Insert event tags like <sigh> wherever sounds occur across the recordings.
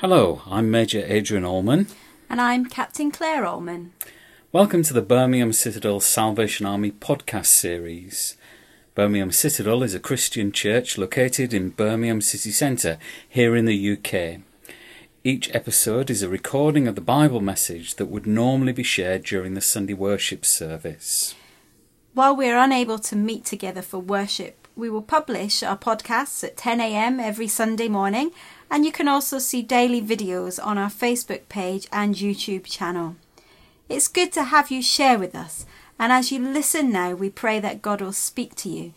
Hello, I'm Major Adrian Allman. And I'm Captain Claire Allman. Welcome to the Birmingham Citadel Salvation Army podcast series. Birmingham Citadel is a Christian church located in Birmingham city centre here in the UK. Each episode is a recording of the Bible message that would normally be shared during the Sunday worship service. While we're unable to meet together for worship, we will publish our podcasts at 10am every Sunday morning and you can also see daily videos on our Facebook page and YouTube channel. It's good to have you share with us, and as you listen now, we pray that God will speak to you.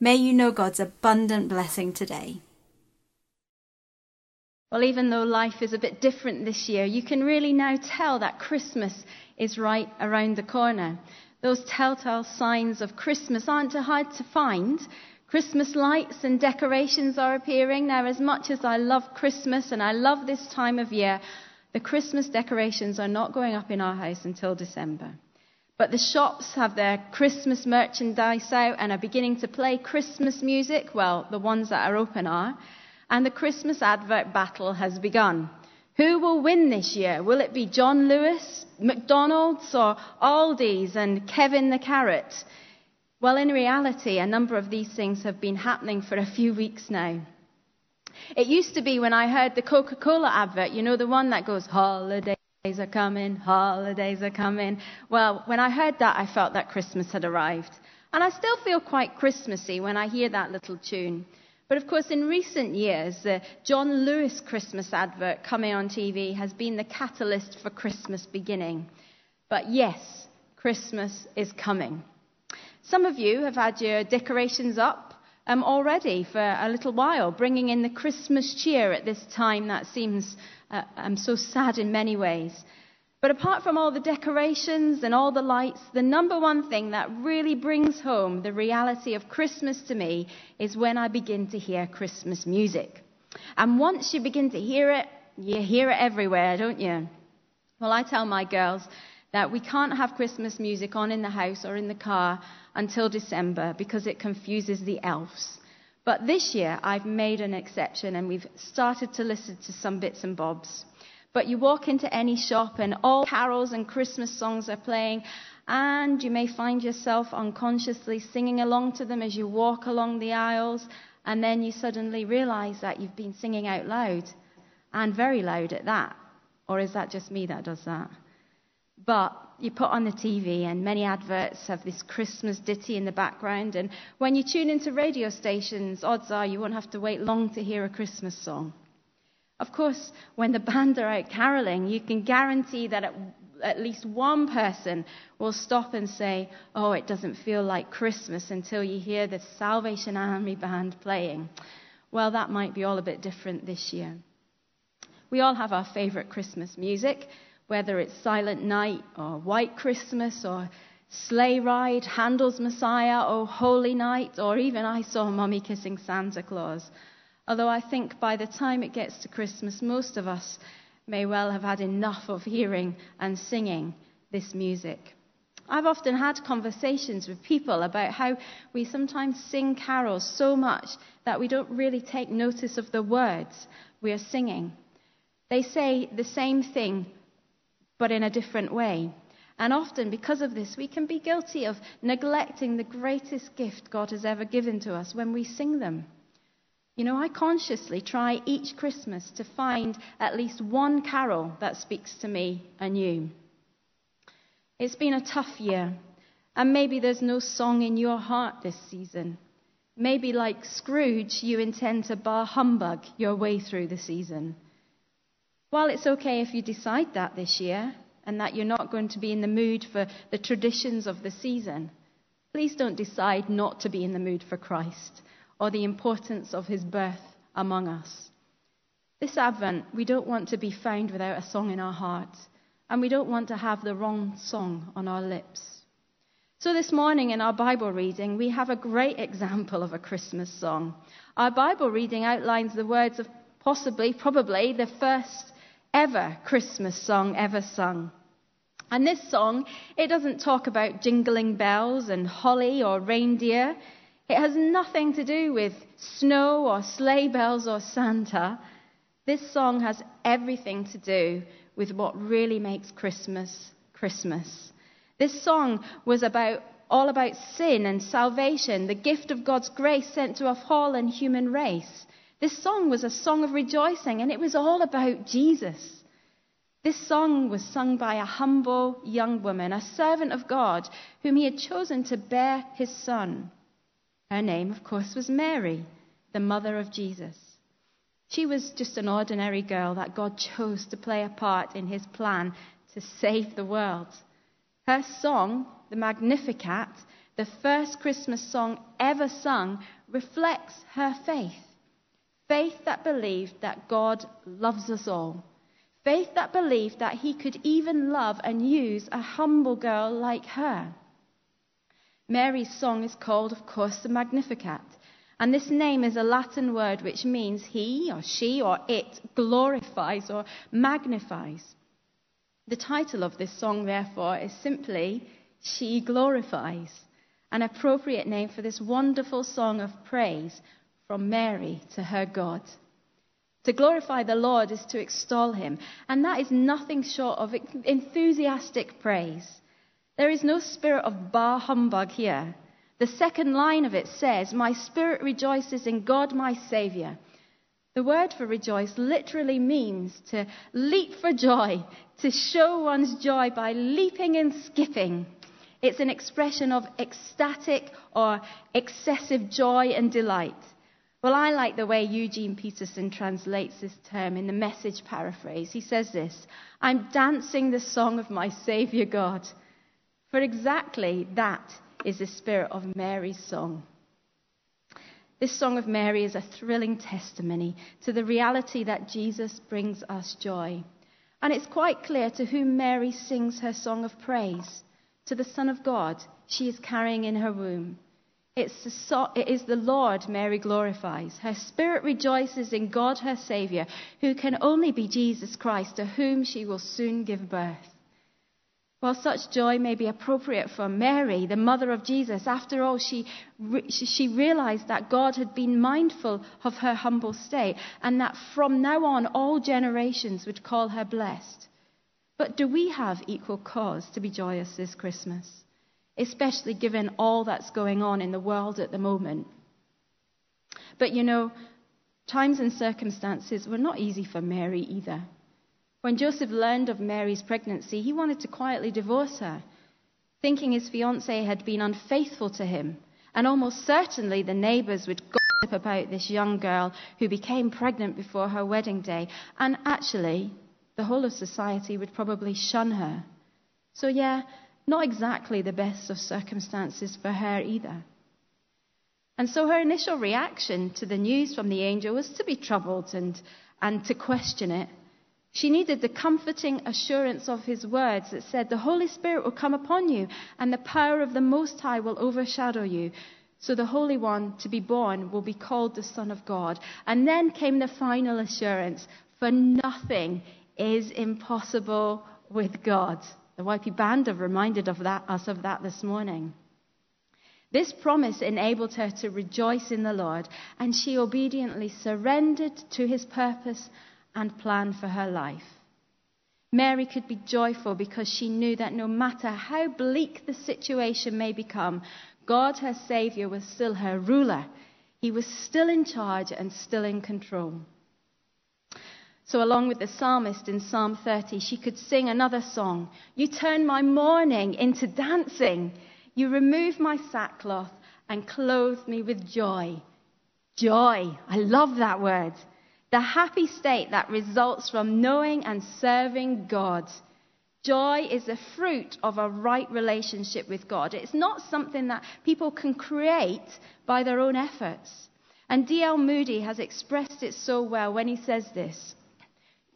May you know God's abundant blessing today. Well, even though life is a bit different this year, you can really now tell that Christmas is right around the corner. Those telltale signs of Christmas aren't too hard to find. Christmas lights and decorations are appearing. Now, as much as I love Christmas and I love this time of year, the Christmas decorations are not going up in our house until December. But the shops have their Christmas merchandise out and are beginning to play Christmas music. Well, the ones that are open are. And the Christmas advert battle has begun. Who will win this year? Will it be John Lewis, McDonald's, or Aldi's and Kevin the Carrot? Well, in reality, a number of these things have been happening for a few weeks now. It used to be when I heard the Coca Cola advert, you know, the one that goes, holidays are coming, holidays are coming. Well, when I heard that, I felt that Christmas had arrived. And I still feel quite Christmassy when I hear that little tune. But of course, in recent years, the John Lewis Christmas advert coming on TV has been the catalyst for Christmas beginning. But yes, Christmas is coming. Some of you have had your decorations up um, already for a little while, bringing in the Christmas cheer at this time that seems uh, um, so sad in many ways. But apart from all the decorations and all the lights, the number one thing that really brings home the reality of Christmas to me is when I begin to hear Christmas music. And once you begin to hear it, you hear it everywhere, don't you? Well, I tell my girls that we can't have Christmas music on in the house or in the car until December because it confuses the elves. But this year I've made an exception and we've started to listen to some bits and bobs. But you walk into any shop and all carols and Christmas songs are playing, and you may find yourself unconsciously singing along to them as you walk along the aisles, and then you suddenly realize that you've been singing out loud, and very loud at that. Or is that just me that does that? But you put on the TV, and many adverts have this Christmas ditty in the background. And when you tune into radio stations, odds are you won't have to wait long to hear a Christmas song. Of course, when the band are out caroling, you can guarantee that at, at least one person will stop and say, Oh, it doesn't feel like Christmas until you hear the Salvation Army band playing. Well, that might be all a bit different this year. We all have our favorite Christmas music whether it's Silent Night or White Christmas or Sleigh Ride, Handel's Messiah or Holy Night, or even I Saw Mummy Kissing Santa Claus. Although I think by the time it gets to Christmas, most of us may well have had enough of hearing and singing this music. I've often had conversations with people about how we sometimes sing carols so much that we don't really take notice of the words we are singing. They say the same thing but in a different way. And often, because of this, we can be guilty of neglecting the greatest gift God has ever given to us when we sing them. You know, I consciously try each Christmas to find at least one carol that speaks to me anew. It's been a tough year, and maybe there's no song in your heart this season. Maybe, like Scrooge, you intend to bah humbug your way through the season. While it's okay if you decide that this year and that you're not going to be in the mood for the traditions of the season, please don't decide not to be in the mood for Christ or the importance of his birth among us. This Advent, we don't want to be found without a song in our hearts, and we don't want to have the wrong song on our lips. So, this morning in our Bible reading, we have a great example of a Christmas song. Our Bible reading outlines the words of possibly, probably, the first ever Christmas song ever sung. And this song, it doesn't talk about jingling bells and holly or reindeer. It has nothing to do with snow or sleigh bells or Santa. This song has everything to do with what really makes Christmas Christmas. This song was about all about sin and salvation, the gift of God's grace sent to a fallen human race. This song was a song of rejoicing, and it was all about Jesus. This song was sung by a humble young woman, a servant of God, whom he had chosen to bear his son. Her name, of course, was Mary, the mother of Jesus. She was just an ordinary girl that God chose to play a part in his plan to save the world. Her song, the Magnificat, the first Christmas song ever sung, reflects her faith. Faith that believed that God loves us all. Faith that believed that he could even love and use a humble girl like her. Mary's song is called, of course, the Magnificat. And this name is a Latin word which means he or she or it glorifies or magnifies. The title of this song, therefore, is simply She Glorifies, an appropriate name for this wonderful song of praise from Mary to her God. To glorify the Lord is to extol him, and that is nothing short of enthusiastic praise. There is no spirit of bah humbug here. The second line of it says, My spirit rejoices in God my Saviour. The word for rejoice literally means to leap for joy, to show one's joy by leaping and skipping. It's an expression of ecstatic or excessive joy and delight. Well, I like the way Eugene Peterson translates this term in the message paraphrase. He says this I'm dancing the song of my Saviour God. For exactly that is the spirit of Mary's song. This Song of Mary is a thrilling testimony to the reality that Jesus brings us joy. And it's quite clear to whom Mary sings her song of praise to the Son of God she is carrying in her womb. It's the it is the Lord Mary glorifies. Her spirit rejoices in God, her Saviour, who can only be Jesus Christ, to whom she will soon give birth. While such joy may be appropriate for Mary, the mother of Jesus, after all, she, she realized that God had been mindful of her humble state and that from now on all generations would call her blessed. But do we have equal cause to be joyous this Christmas, especially given all that's going on in the world at the moment? But you know, times and circumstances were not easy for Mary either. When Joseph learned of Mary's pregnancy, he wanted to quietly divorce her, thinking his fiancée had been unfaithful to him. And almost certainly the neighbors would gossip about this young girl who became pregnant before her wedding day. And actually, the whole of society would probably shun her. So, yeah, not exactly the best of circumstances for her either. And so her initial reaction to the news from the angel was to be troubled and, and to question it. She needed the comforting assurance of his words that said, The Holy Spirit will come upon you, and the power of the Most High will overshadow you. So the Holy One to be born will be called the Son of God. And then came the final assurance for nothing is impossible with God. The YP Band have reminded of that, us of that this morning. This promise enabled her to rejoice in the Lord, and she obediently surrendered to his purpose and plan for her life. Mary could be joyful because she knew that no matter how bleak the situation may become, God, her Saviour, was still her ruler. He was still in charge and still in control. So, along with the psalmist in Psalm 30, she could sing another song You turn my mourning into dancing. You remove my sackcloth and clothe me with joy. Joy. I love that word. The happy state that results from knowing and serving God. Joy is the fruit of a right relationship with God. It's not something that people can create by their own efforts. And D.L. Moody has expressed it so well when he says this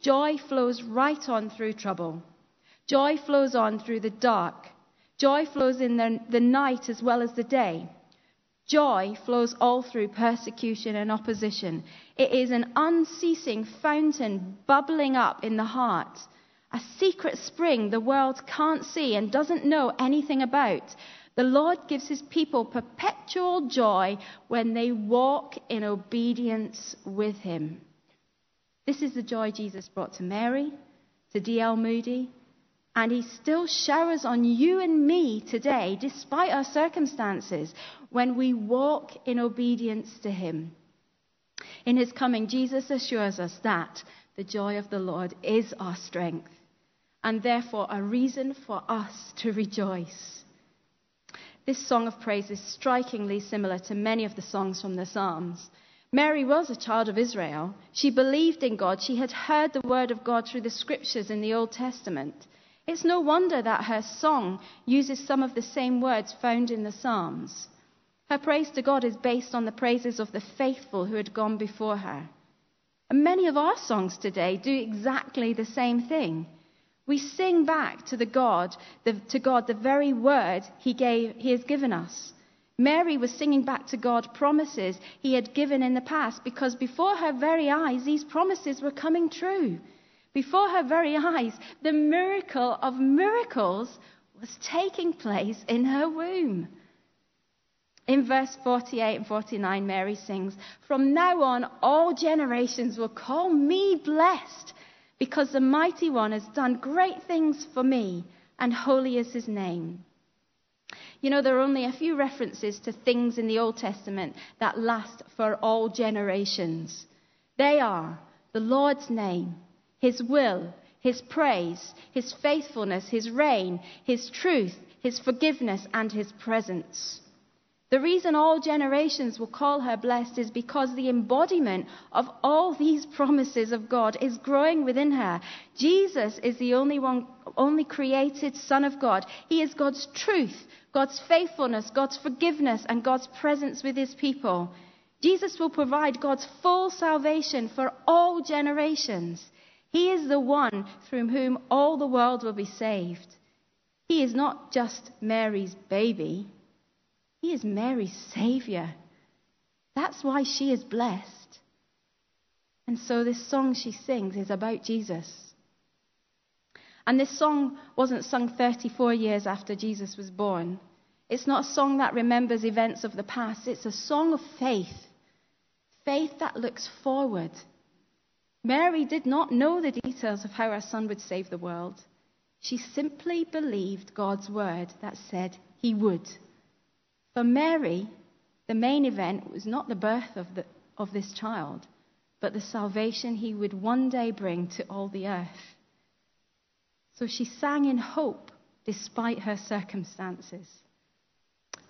Joy flows right on through trouble. Joy flows on through the dark. Joy flows in the, the night as well as the day. Joy flows all through persecution and opposition. It is an unceasing fountain bubbling up in the heart, a secret spring the world can't see and doesn't know anything about. The Lord gives his people perpetual joy when they walk in obedience with him. This is the joy Jesus brought to Mary, to D.L. Moody, and he still showers on you and me today, despite our circumstances, when we walk in obedience to him. In his coming, Jesus assures us that the joy of the Lord is our strength, and therefore a reason for us to rejoice. This song of praise is strikingly similar to many of the songs from the Psalms. Mary was a child of Israel. She believed in God. She had heard the word of God through the scriptures in the Old Testament. It's no wonder that her song uses some of the same words found in the Psalms. Her praise to God is based on the praises of the faithful who had gone before her. And many of our songs today do exactly the same thing. We sing back to the God, the, to God the very word he, gave, he has given us. Mary was singing back to God promises he had given in the past because before her very eyes these promises were coming true. Before her very eyes, the miracle of miracles was taking place in her womb. In verse 48 and 49, Mary sings, From now on, all generations will call me blessed, because the mighty one has done great things for me, and holy is his name. You know, there are only a few references to things in the Old Testament that last for all generations. They are the Lord's name, his will, His praise, His faithfulness, His reign, His truth, His forgiveness, and His presence. The reason all generations will call her blessed is because the embodiment of all these promises of God is growing within her. Jesus is the only one, only created Son of God. He is God's truth, God's faithfulness, God's forgiveness, and God's presence with His people. Jesus will provide God's full salvation for all generations. He is the one through whom all the world will be saved. He is not just Mary's baby, He is Mary's Savior. That's why she is blessed. And so this song she sings is about Jesus. And this song wasn't sung 34 years after Jesus was born. It's not a song that remembers events of the past. It's a song of faith. Faith that looks forward Mary did not know the details of how her son would save the world. She simply believed God's word that said he would. For Mary, the main event was not the birth of, the, of this child, but the salvation he would one day bring to all the earth. So she sang in hope despite her circumstances.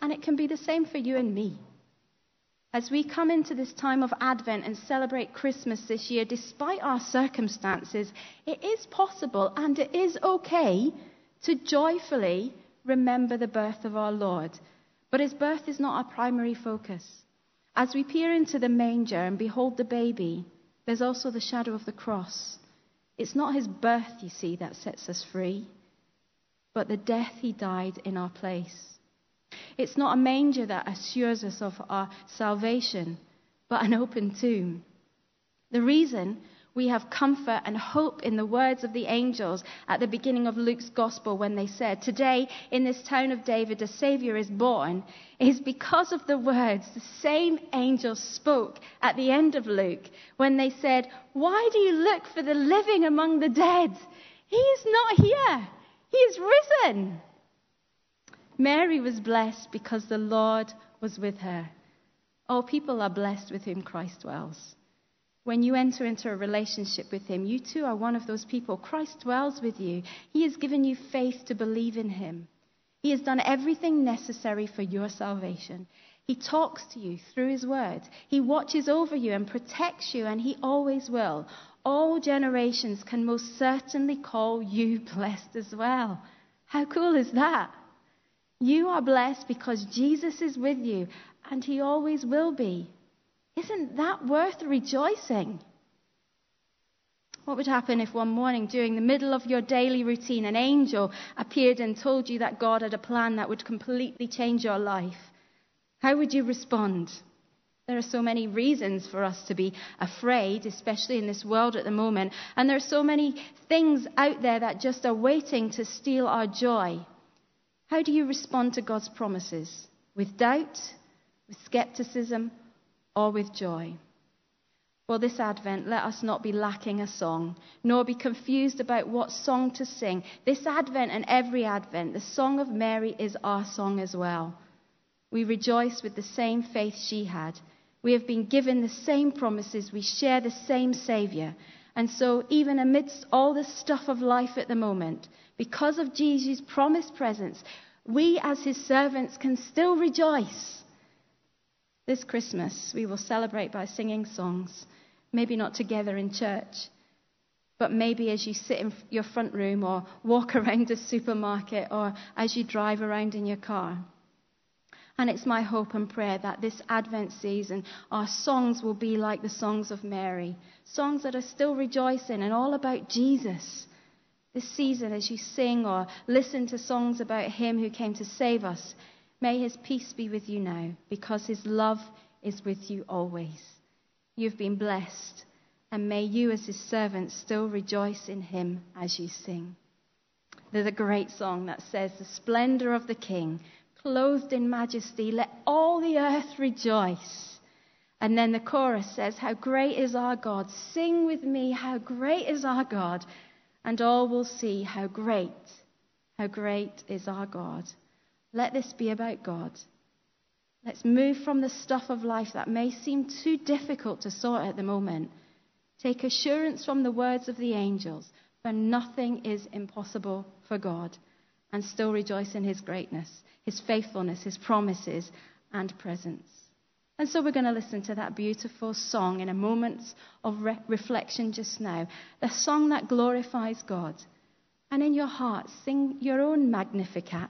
And it can be the same for you and me. As we come into this time of Advent and celebrate Christmas this year, despite our circumstances, it is possible and it is okay to joyfully remember the birth of our Lord. But his birth is not our primary focus. As we peer into the manger and behold the baby, there's also the shadow of the cross. It's not his birth, you see, that sets us free, but the death he died in our place. It's not a manger that assures us of our salvation, but an open tomb. The reason we have comfort and hope in the words of the angels at the beginning of Luke's gospel when they said, Today in this town of David a Savior is born, is because of the words the same angels spoke at the end of Luke when they said, Why do you look for the living among the dead? He is not here, He is risen. Mary was blessed because the Lord was with her. All people are blessed with whom Christ dwells. When you enter into a relationship with Him, you too are one of those people. Christ dwells with you. He has given you faith to believe in Him. He has done everything necessary for your salvation. He talks to you through His Word. He watches over you and protects you, and He always will. All generations can most certainly call you <laughs> blessed as well. How cool is that? You are blessed because Jesus is with you, and he always will be. Isn't that worth rejoicing? What would happen if one morning, during the middle of your daily routine, an angel appeared and told you that God had a plan that would completely change your life? How would you respond? There are so many reasons for us to be afraid, especially in this world at the moment, and there are so many things out there that just are waiting to steal our joy. How do you respond to God's promises? With doubt, with skepticism, or with joy? For this Advent, let us not be lacking a song, nor be confused about what song to sing. This Advent and every Advent, the song of Mary is our song as well. We rejoice with the same faith she had. We have been given the same promises. We share the same Saviour. And so, even amidst all the stuff of life at the moment, because of Jesus' promised presence, we as his servants can still rejoice. This Christmas, we will celebrate by singing songs, maybe not together in church, but maybe as you sit in your front room or walk <laughs> around a supermarket or as you drive around in your car. And it's my hope and prayer that this Advent season, our songs will be like the songs of Mary, songs that are still rejoicing and all about Jesus. This season, as you sing or listen to songs about Him who came to save us, may His peace be with you now, because His love is with you always. You've been blessed, and may you, as His servants, still rejoice in Him as you sing. There's a great song that says, The splendor of the King clothed in majesty, let all the earth rejoice. And then the chorus says, How great is our God! Sing with me, how great is our God! And all will see how great, how great is our God. Let this be about God. Let's move from the stuff of life that may seem too difficult to sort at the moment. Take assurance from the words of the angels, for nothing is impossible for God, and still rejoice in his greatness his faithfulness, his promises, and presence. And so we're going to listen to that beautiful song in a moment of re- reflection just now. The song that glorifies God. And in your heart, sing your own Magnificat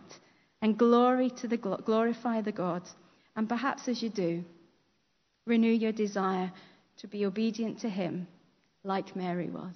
and glory to the glorify the God. And perhaps as you do, renew your desire to be obedient to him like Mary was.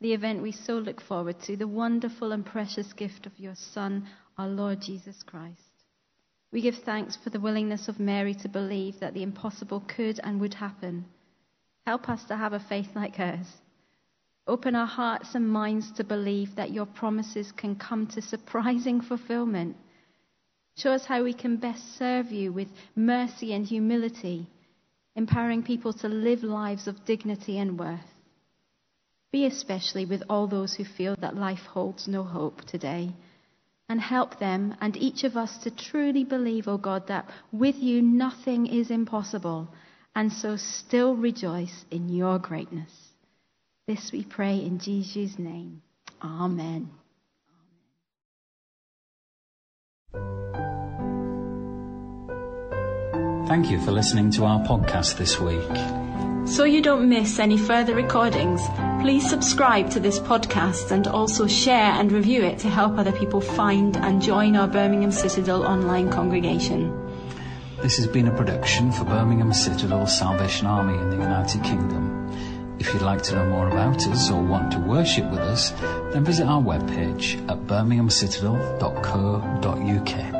the event we so look forward to, the wonderful and precious gift of your Son, our Lord Jesus Christ. We give thanks for the willingness of Mary to believe that the impossible could and would happen. Help us to have a faith like hers. Open our hearts and minds to believe that your promises can come to surprising fulfillment. Show us how we can best serve you with mercy and humility, empowering people to live lives of dignity and worth. Be especially with all those who feel that life holds no hope today and help them and each of us to truly believe, O oh God, that with you nothing is impossible, and so still rejoice in your greatness. This we pray in Jesus' name. Amen. Thank you for listening to our podcast this week. So you don't miss any further recordings, please subscribe to this podcast and also share and review it to help other people find and join our Birmingham Citadel online congregation. This has been a production for Birmingham Citadel Salvation Army in the United Kingdom. If you'd like to know more about us or want to worship with us, then visit our webpage at birminghamcitadel.co.uk.